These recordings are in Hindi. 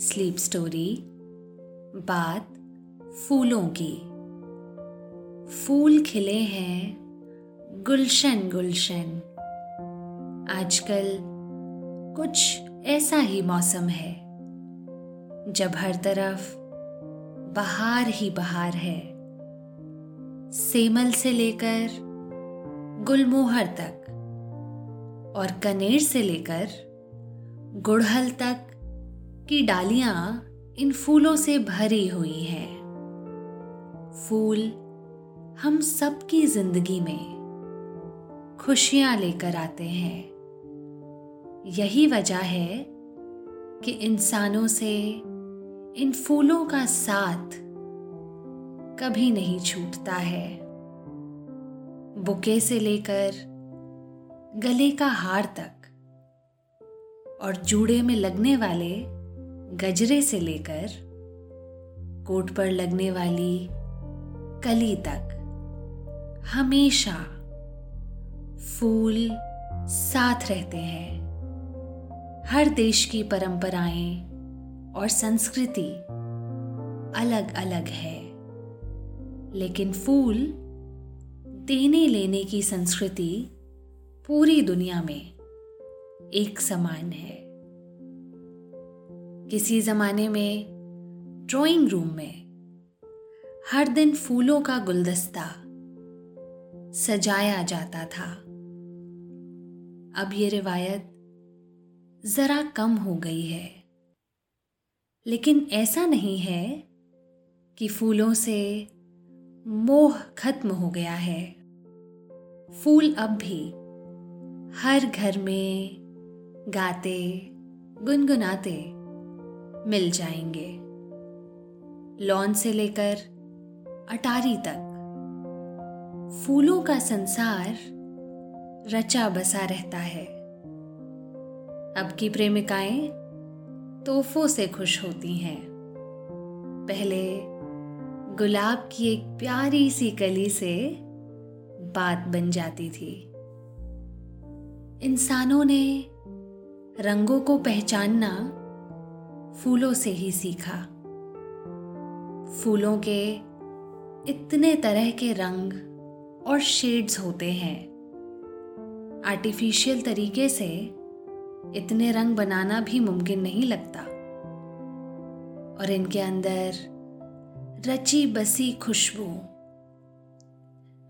स्लीप स्टोरी, बात फूलों की। फूल खिले हैं, गुलशन गुलशन। आजकल कुछ ऐसा ही मौसम है, जब हर तरफ़ बहार ही बहार है। सेमल से लेकर गुलमोहर तक और कनेर से लेकर गुड़हल तक की डालियाँ इन फूलों से भरी हुई हैं। फूल हम सबकी ज़िंदगी में खुशियाँ लेकर आते हैं। यही वजह है कि इंसानों से इन फूलों का साथ कभी नहीं छूटता है। बुके से लेकर गले का हार तक और जूड़े में लगने वाले गजरे से लेकर कोट पर लगने वाली कली तक हमेशा फूल साथ रहते हैं। हर देश की परंपराएँ और संस्कृति अलग अलग है। लेकिन फूल देने लेने की संस्कृति पूरी दुनिया में एक समान है। किसी जमाने में ड्राइंग रूम में हर दिन फूलों का गुलदस्ता सजाया जाता था। अब ये रिवायत जरा कम हो गई है। लेकिन ऐसा नहीं है कि फूलों से मोह खत्म हो गया है। फूल अब भी हर घर में गाते, गुनगुनाते मिल जाएँगे। लॉन से लेकर अटारी तक। फूलों का संसार रचा बसा रहता है। अब की प्रेमिकाएँ तोहफों से खुश होती हैं। पहले गुलाब की एक प्यारी सी कली से बात बन जाती थी। इंसानों ने रंगों को पहचानना फूलों से ही सीखा। फूलों के इतने तरह के रंग और शेड्स होते हैं। आर्टिफिशियल तरीके से इतने रंग बनाना भी मुमकिन नहीं लगता। और इनके अंदर रची बसी खुशबू,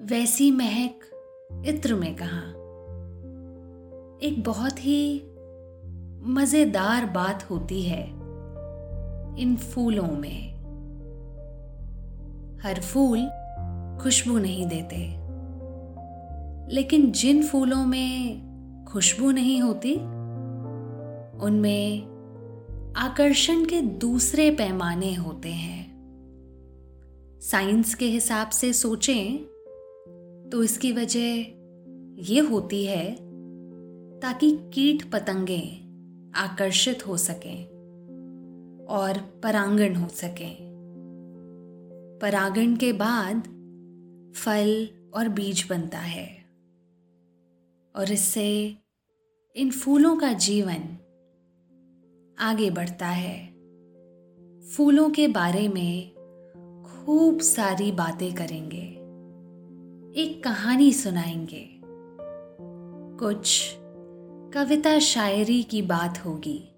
वैसी महक इत्र में कहा। एक बहुत ही मज़ेदार बात होती है। इन फूलों में। हर फूल खुशबू नहीं देते। लेकिन जिन फूलों में खुशबू नहीं होती, उनमें आकर्षण के दूसरे पैमाने होते हैं। साइंस के हिसाब से सोचें तो इसकी वजह ये होती है ताकि कीट पतंगे आकर्षित हो सकें। और परांगण हो सके। परागण के बाद फल और बीज बनता है। और इससे इन फूलों का जीवन आगे बढ़ता है। फूलों के बारे में खूब सारी बातें करेंगे। एक कहानी सुनाएँगे। कुछ कविता शायरी की बात होगी।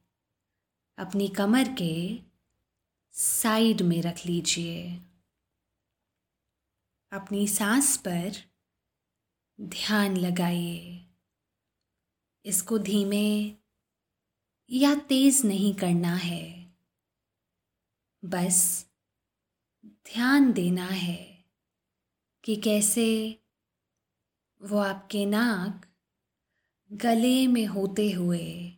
अपनी कमर के साइड में रख लीजिए। अपनी सांस पर ध्यान लगाइए। इसको धीमे या तेज नहीं करना है। बस ध्यान देना है कि कैसे वो आपके नाक गले में होते हुए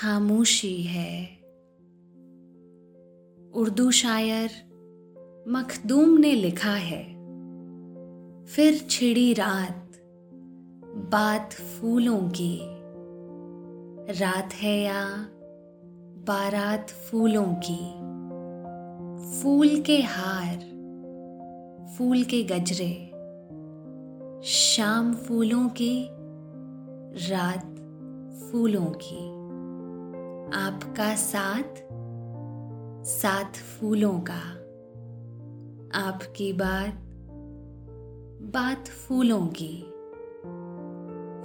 खामोशी है। उर्दू शायर मखदूम ने लिखा है, फिर छिड़ी रात बात फूलों की। रात है या बारात फूलों की। फूल के हार, फूल के गजरे, शाम फूलों की, रात फूलों की। आपका साथ साथ फूलों का। आपकी बात बात फूलों की।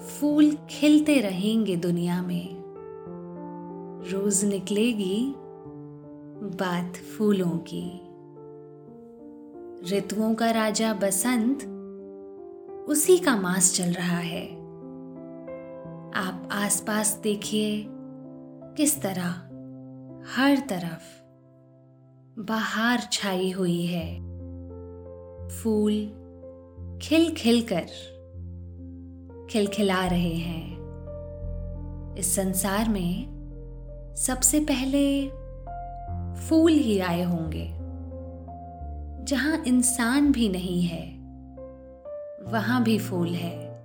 फूल खिलते रहेंगे दुनिया में। रोज निकलेगी बात फूलों की। ऋतुओं का राजा बसंत, उसी का मास चल रहा है। आप आसपास देखिए। किस तरह? हर तरफ़ बाहर छाई हुई है। फूल खिल खिल कर खिलखिला रहे हैं। इस संसार में सबसे पहले फूल ही आए होंगे। जहाँ इंसान भी नहीं है, वहाँ भी फूल है।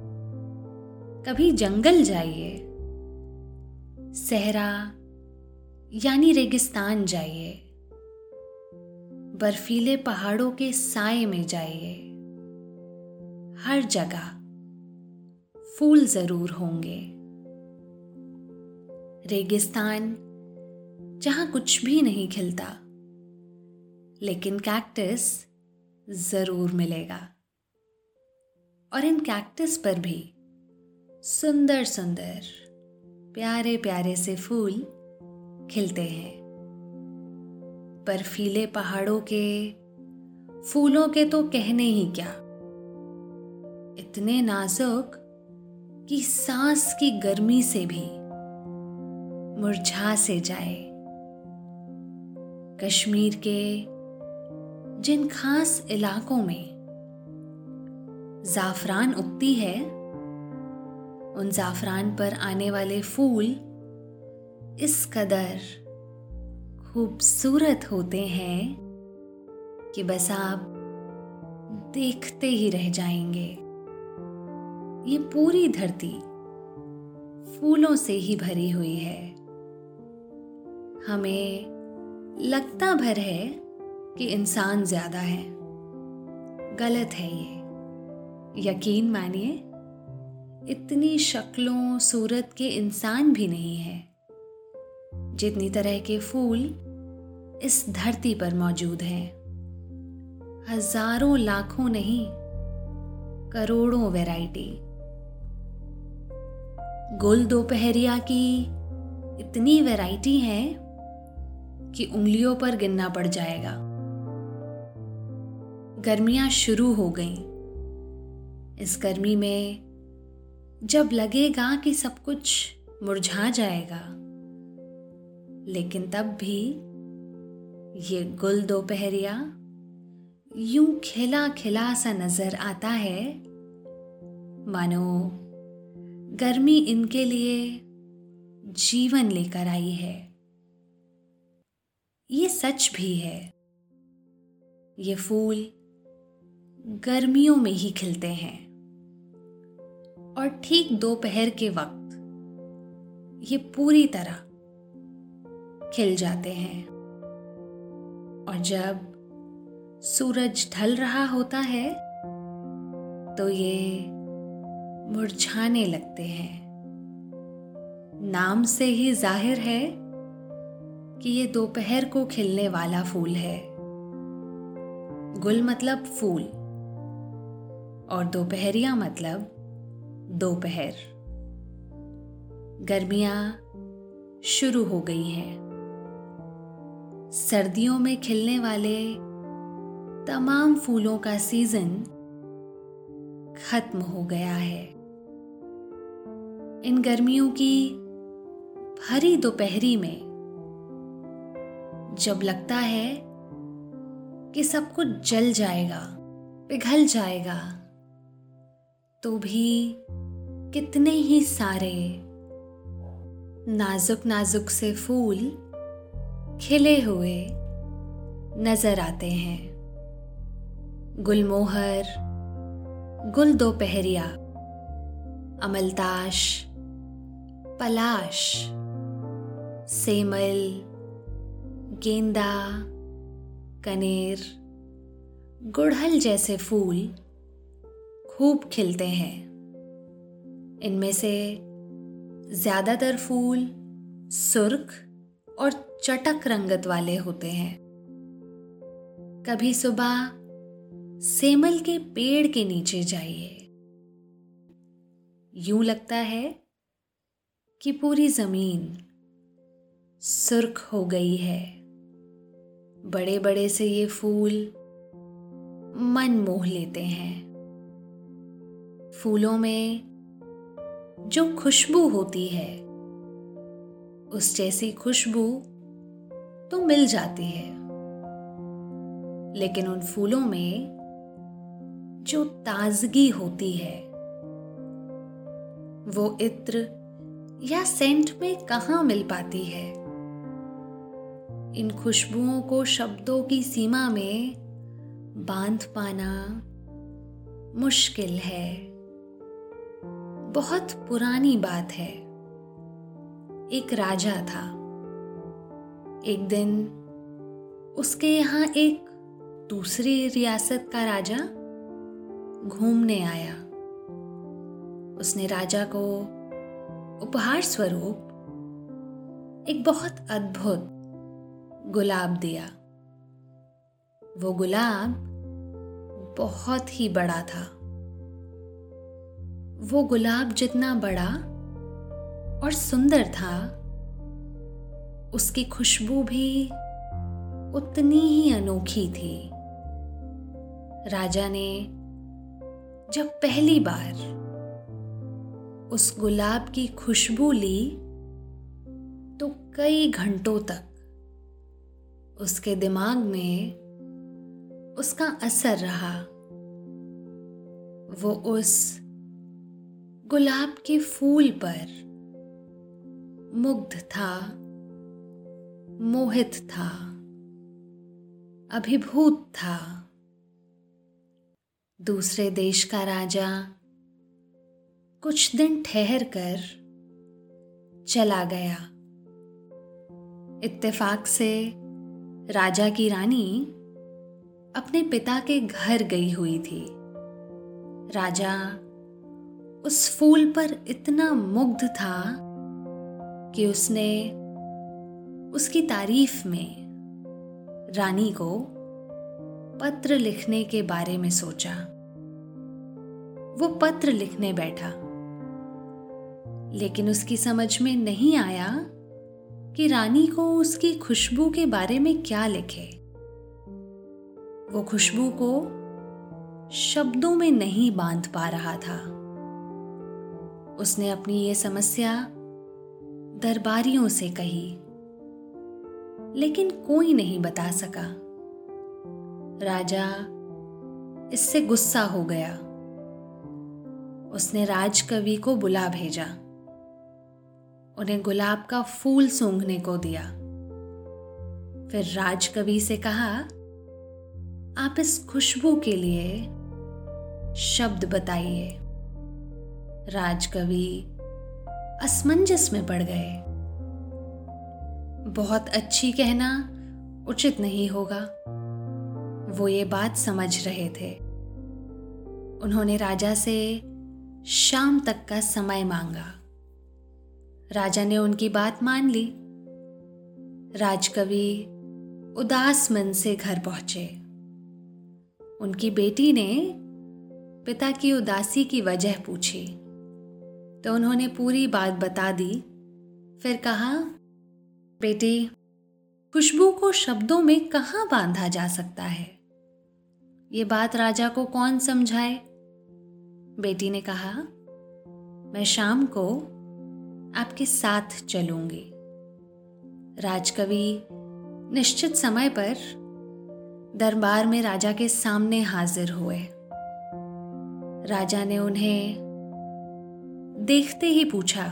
कभी जंगल जाइए सहरा, यानी रेगिस्तान जाइए। बर्फीले पहाड़ों के साय में जाइए। हर जगह फूल ज़रूर होंगे। रेगिस्तान जहाँ कुछ भी नहीं खिलता, लेकिन कैक्टस ज़रूर मिलेगा। और इन कैक्टस पर भी सुंदर सुंदर प्यारे प्यारे से फूल खिलते हैं। बर्फीले पहाड़ों के, फूलों के तो कहने ही क्या? इतने नाजुक कि सांस की गर्मी से भी मुरझा से जाए। कश्मीर के जिन खास इलाकों में जाफरान उगती है उन जाफरान पर आने वाले फूल इस कदर खूबसूरत होते हैं कि बस आप देखते ही रह जाएँगे। ये पूरी धरती फूलों से ही भरी हुई है। हमें लगता भर है कि इंसान ज़्यादा है। गलत है ये। यकीन मानिए इतनी शक्लों, सूरत के इंसान भी नहीं है। जितनी तरह के फूल इस धरती पर मौजूद हैं। हज़ारों लाखों नहीं, करोड़ों वैरायटी। गुल दोपहरिया की इतनी वैरायटी है कि उंगलियों पर गिनना पड़ जाएगा। गर्मियाँ शुरू हो गईं। इस गर्मी में जब लगेगा कि सब कुछ मुरझा जाएगा। लेकिन तब भी ये गुल दोपहरिया यूँ खिला खिला सा नज़र आता है। मानो गर्मी इनके लिए जीवन लेकर आई है। ये सच भी है। ये फूल गर्मियों में ही खिलते हैं। और ठीक दोपहर के वक्त ये पूरी तरह खिल जाते हैं। और जब सूरज ढल रहा होता है तो ये मुरझाने लगते हैं। नाम से ही ज़ाहिर है कि ये दोपहर को खिलने वाला फूल है। गुल मतलब फूल और दोपहरिया मतलब दोपहर। गर्मियाँ शुरू हो गई हैं। सर्दियों में खिलने वाले तमाम फूलों का सीज़न खत्म हो गया है। इन गर्मियों की भरी दोपहरी में जब लगता है कि सब कुछ जल जाएगा, पिघल जाएगा तो भी कितने ही सारे नाजुक नाजुक से फूल खिले हुए नज़र आते हैं। गुलमोहर, गुल दोपहरिया, अमलताश, पलाश, सेमल, गेंदा, कनेर, गुड़हल जैसे फूल खूब खिलते हैं। इनमें से ज़्यादातर फूल सुर्ख और चटक रंगत वाले होते हैं। कभी सुबह सेमल के पेड़ के नीचे जाइए। यूँ लगता है कि पूरी ज़मीन सुर्ख हो गई है। बड़े बड़े से ये फूल मन मोह लेते हैं। फूलों में जो खुशबू होती है, उस जैसी खुशबू तो मिल जाती है। लेकिन उन फूलों में जो ताजगी होती है, वो इत्र या सेंट में कहा मिल पाती है? इन खुशबुओं को शब्दों की सीमा में बाँध पाना मुश्किल है। बहुत पुरानी बात है। एक राजा था। एक दिन उसके यहाँ एक दूसरी रियासत का राजा घूमने आया। उसने राजा को उपहार स्वरूप एक बहुत अद्भुत गुलाब दिया। वो गुलाब बहुत ही बड़ा था। वो गुलाब जितना बड़ा और सुंदर था, उसकी खुशबू भी उतनी ही अनोखी थी। राजा ने जब पहली बार उस गुलाब की खुशबू ली तो कई घंटों तक उसके दिमाग में उसका असर रहा। वो उस गुलाब के फूल पर मुग्ध था, मोहित था, अभिभूत था। दूसरे देश का राजा कुछ दिन ठहर कर चला गया। इत्तेफाक से राजा की रानी अपने पिता के घर गई हुई थी। राजा उस फूल पर इतना मुग्ध था कि उसने उसकी तारीफ़ में रानी को पत्र लिखने के बारे में सोचा। वो पत्र लिखने बैठा। लेकिन उसकी समझ में नहीं आया कि रानी को उसकी खुशबू के बारे में क्या लिखे। वो खुशबू को शब्दों में नहीं बाँध पा रहा था। उसने अपनी ये समस्या दरबारियों से कही, लेकिन कोई नहीं बता सका। राजा इससे गुस्सा हो गया। उसने राजकवि को बुला भेजा। उन्हें गुलाब का फूल सूंघने को दिया। फिर राजकवि से कहा, आप इस खुशबू के लिए शब्द बताइए। राजकवि असमंजस में पड़ गए। बहुत अच्छी कहना उचित नहीं होगा। वो ये बात समझ रहे थे। उन्होंने राजा से शाम तक का समय मांगा। राजा ने उनकी बात मान ली। राजकवि उदास मन से घर पहुँचे। उनकी बेटी ने पिता की उदासी की वजह पूछी। तो उन्होंने पूरी बात बता दी। फिर कहा, बेटी, खुशबू को शब्दों में कहाँ बांधा जा सकता है? ये बात राजा को कौन समझाए? बेटी ने कहा, मैं शाम को आपके साथ चलूँगी। राजकवि निश्चित समय पर दरबार में राजा के सामने हाजिर हुए। राजा ने उन्हें देखते ही पूछा,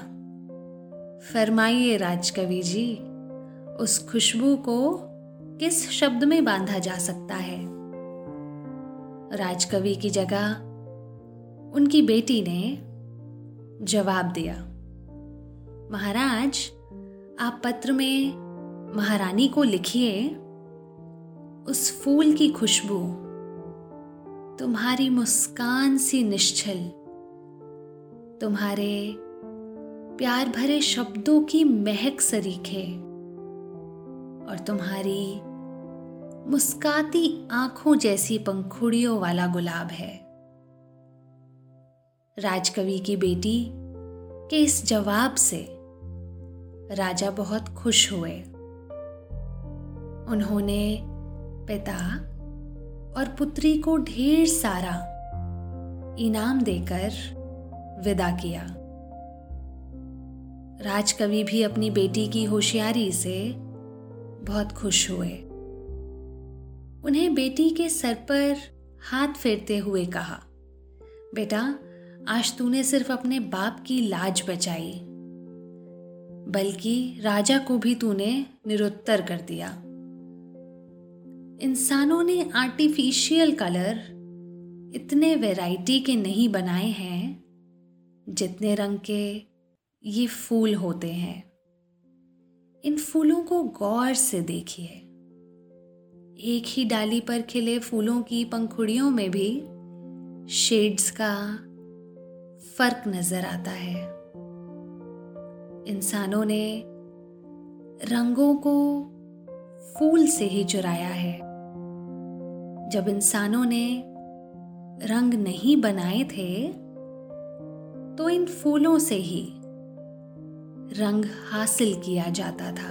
फरमाइए राजकवि जी, उस खुशबू को किस शब्द में बांधा जा सकता है? राजकवि की जगह उनकी बेटी ने जवाब दिया, महाराज, आप पत्र में महारानी को लिखिए, उस फूल की खुशबू तुम्हारी मुस्कान सी निश्चल तुम्हारे प्यार भरे शब्दों की महक सरीखे और तुम्हारी मुस्काती आँखों जैसी पंखुड़ियों वाला गुलाब है। राजकवि की बेटी के इस जवाब से राजा बहुत खुश हुए। उन्होंने पिता और पुत्री को ढेर सारा इनाम देकर विदा किया। राजकवि भी अपनी बेटी की होशियारी से बहुत खुश हुए। उन्हें बेटी के सर पर हाथ फेरते हुए कहा, बेटा, आज तूने सिर्फ़ अपने बाप की लाज बचाई, बल्कि राजा को भी तूने निरुत्तर कर दिया। इंसानों ने आर्टिफिशियल कलर इतने वैरायटी के नहीं बनाए हैं जितने रंग के ये फूल होते हैं, इन फूलों को गौर से देखिए। एक ही डाली पर खिले फूलों की पंखुड़ियों में भी शेड्स का फ़र्क नज़र आता है। इंसानों ने रंगों को फूल से ही चुराया है। जब इंसानों ने रंग नहीं बनाए थे तो इन फूलों से ही रंग हासिल किया जाता था।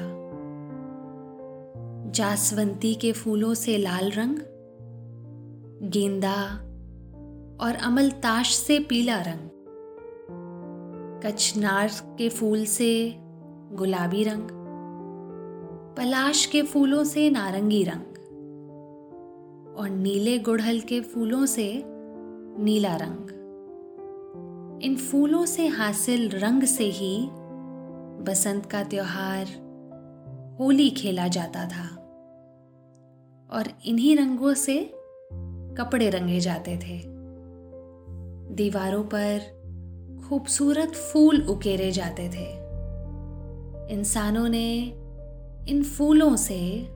जासवंती के फूलों से लाल रंग, गेंदा और अमलताश से पीला रंग कचनार के फूल से गुलाबी रंग, पलाश के फूलों से नारंगी रंग और नीले गुड़हल के फूलों से नीला रंग। इन फूलों से हासिल रंग से ही बसंत का त्योहार होली खेला जाता था। और इन्हीं रंगों से कपड़े रंगे जाते थे। दीवारों पर खूबसूरत फूल उकेरे जाते थे। इंसानों ने इन फूलों से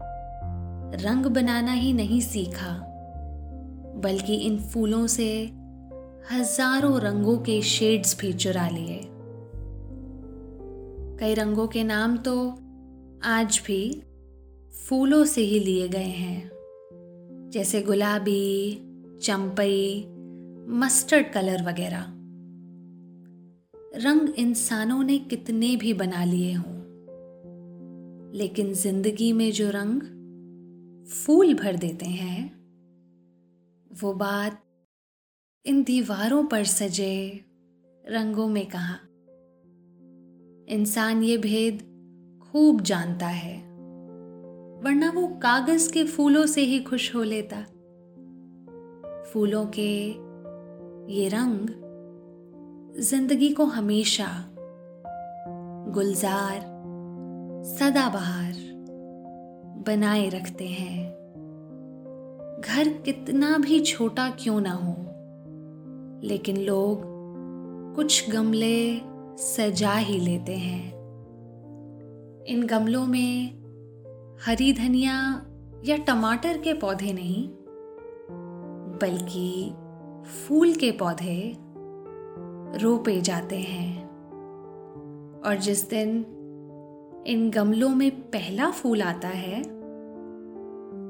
रंग बनाना ही नहीं सीखा, बल्कि इन फूलों से हज़ारों रंगों के शेड्स भी चुरा लिए। कई रंगों के नाम तो आज भी फूलों से ही लिए गए हैं। जैसे गुलाबी, चंपई मस्टर्ड कलर वगैरह। रंग इंसानों ने कितने भी बना लिए हों। लेकिन ज़िंदगी में जो रंग फूल भर देते हैं, वो बात इन दीवारों पर सजे रंगों में कहा, इंसान ये भेद खूब जानता है, वरना वो कागज़ के फूलों से ही खुश हो लेता। फूलों के ये रंग ज़िंदगी को हमेशा गुलजार, सदाबहार बनाए रखते हैं। घर कितना भी छोटा क्यों ना हो लेकिन लोग कुछ गमले सजा ही लेते हैं। इन गमलों में हरी धनिया या टमाटर के पौधे नहीं, बल्कि फूल के पौधे रोपे जाते हैं। और जिस दिन इन गमलों में पहला फूल आता है,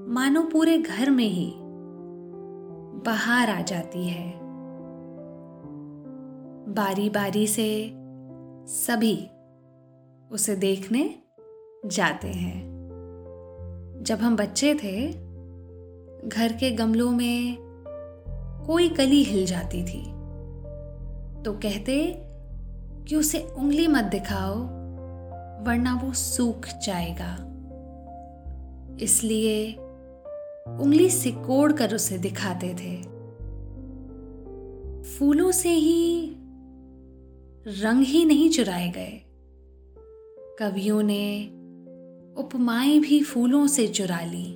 मानो पूरे घर में ही बाहर आ जाती है। बारी बारी से सभी उसे देखने जाते हैं। जब हम बच्चे थे, घर के गमलों में कोई कली हिल जाती थी। तो कहते कि उसे उंगली मत दिखाओ, वरना वो सूख जाएगा। इसलिए उंगली सिकोड़ कर उसे दिखाते थे। फूलों से ही रंग ही नहीं चुराए गए। कवियों ने उपमाएँ भी फूलों से चुरा ली।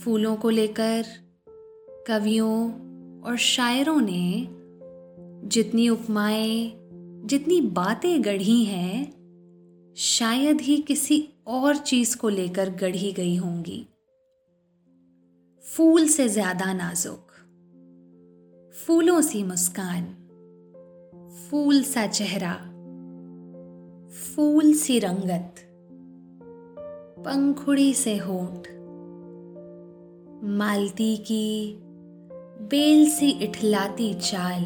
फूलों को लेकर कवियों और शायरों ने जितनी उपमाएँ, जितनी बातें गढ़ी हैं, शायद ही किसी और चीज़ को लेकर गढ़ी गई होंगी। फूल से ज़्यादा नाजुक, फूलों सी मुस्कान। फूल सा चेहरा, फूल सी रंगत, पंखुड़ी से होठ, मालती की बेल सी इठलाती चाल,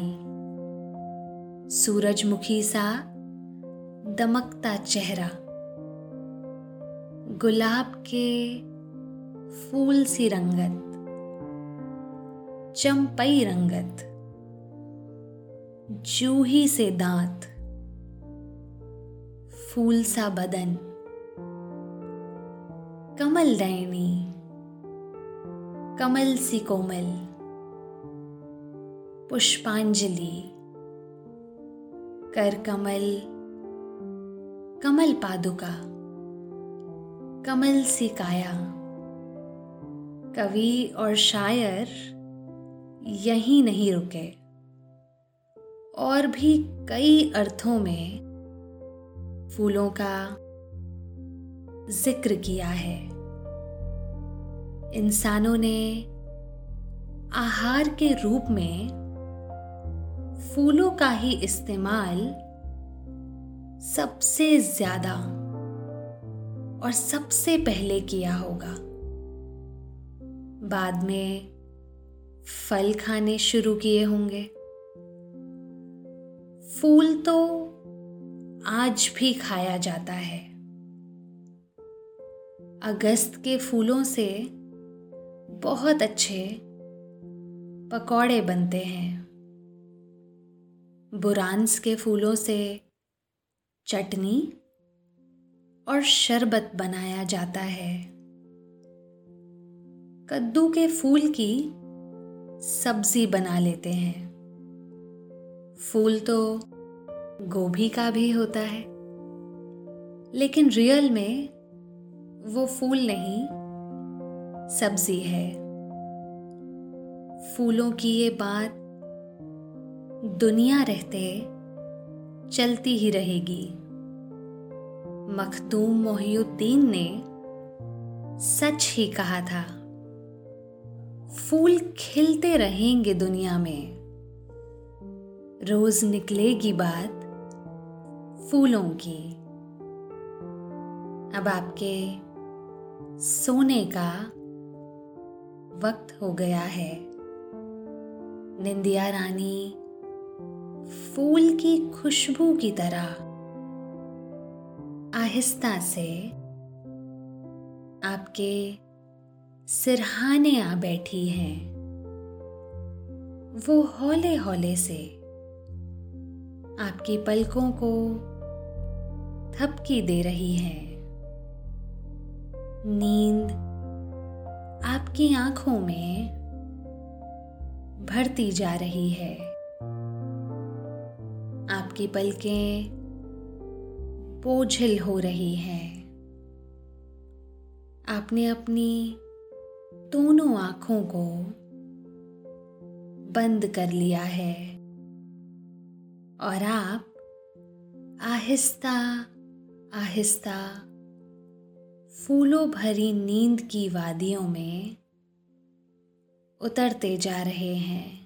सूरजमुखी सा दमकता चेहरा, गुलाब के फूल सी रंगत, चंपई रंगत। जूही से दांत, फूल सा बदन, कमल नयनी कमल सी कोमल, पुष्पांजलि, कर कमल कमल पादुका, कमल सी काया। कवि और शायर यहीं नहीं रुके। और भी कई अर्थों में फूलों का ज़िक्र किया है। इंसानों ने आहार के रूप में फूलों का ही इस्तेमाल सबसे ज़्यादा और सबसे पहले किया होगा। बाद में फल खाने शुरू किए होंगे। फूल तो आज भी खाया जाता है। अगस्त के फूलों से बहुत अच्छे पकौड़े बनते हैं। बुरांस के फूलों से चटनी और शरबत बनाया जाता है। कद्दू के फूल की सब्ज़ी बना लेते हैं। फूल तो गोभी का भी होता है। लेकिन रियल में वो फूल नहीं, सब्ज़ी है। फूलों की ये बात दुनिया रहते चलती ही रहेगी। मखदूम मोहिउद्दीन ने सच ही कहा था, फूल खिलते रहेंगे दुनिया में। रोज निकलेगी बात फूलों की। अब आपके सोने का वक्त हो गया है। निंदिया रानी, फूल की खुशबू की तरह आहिस्ता से आपके सिरहाने आ बैठी हैं। वो हौले हौले से आपकी पलकों को थपकी दे रही है। नींद आपकी आँखों में भरती जा रही है। आपकी पलकें बोझिल हो रही हैं। आपने अपनी दोनों आँखों को बंद कर लिया है। और आप आहिस्ता आहिस्ता फूलों भरी नींद की वादियों में उतरते जा रहे हैं।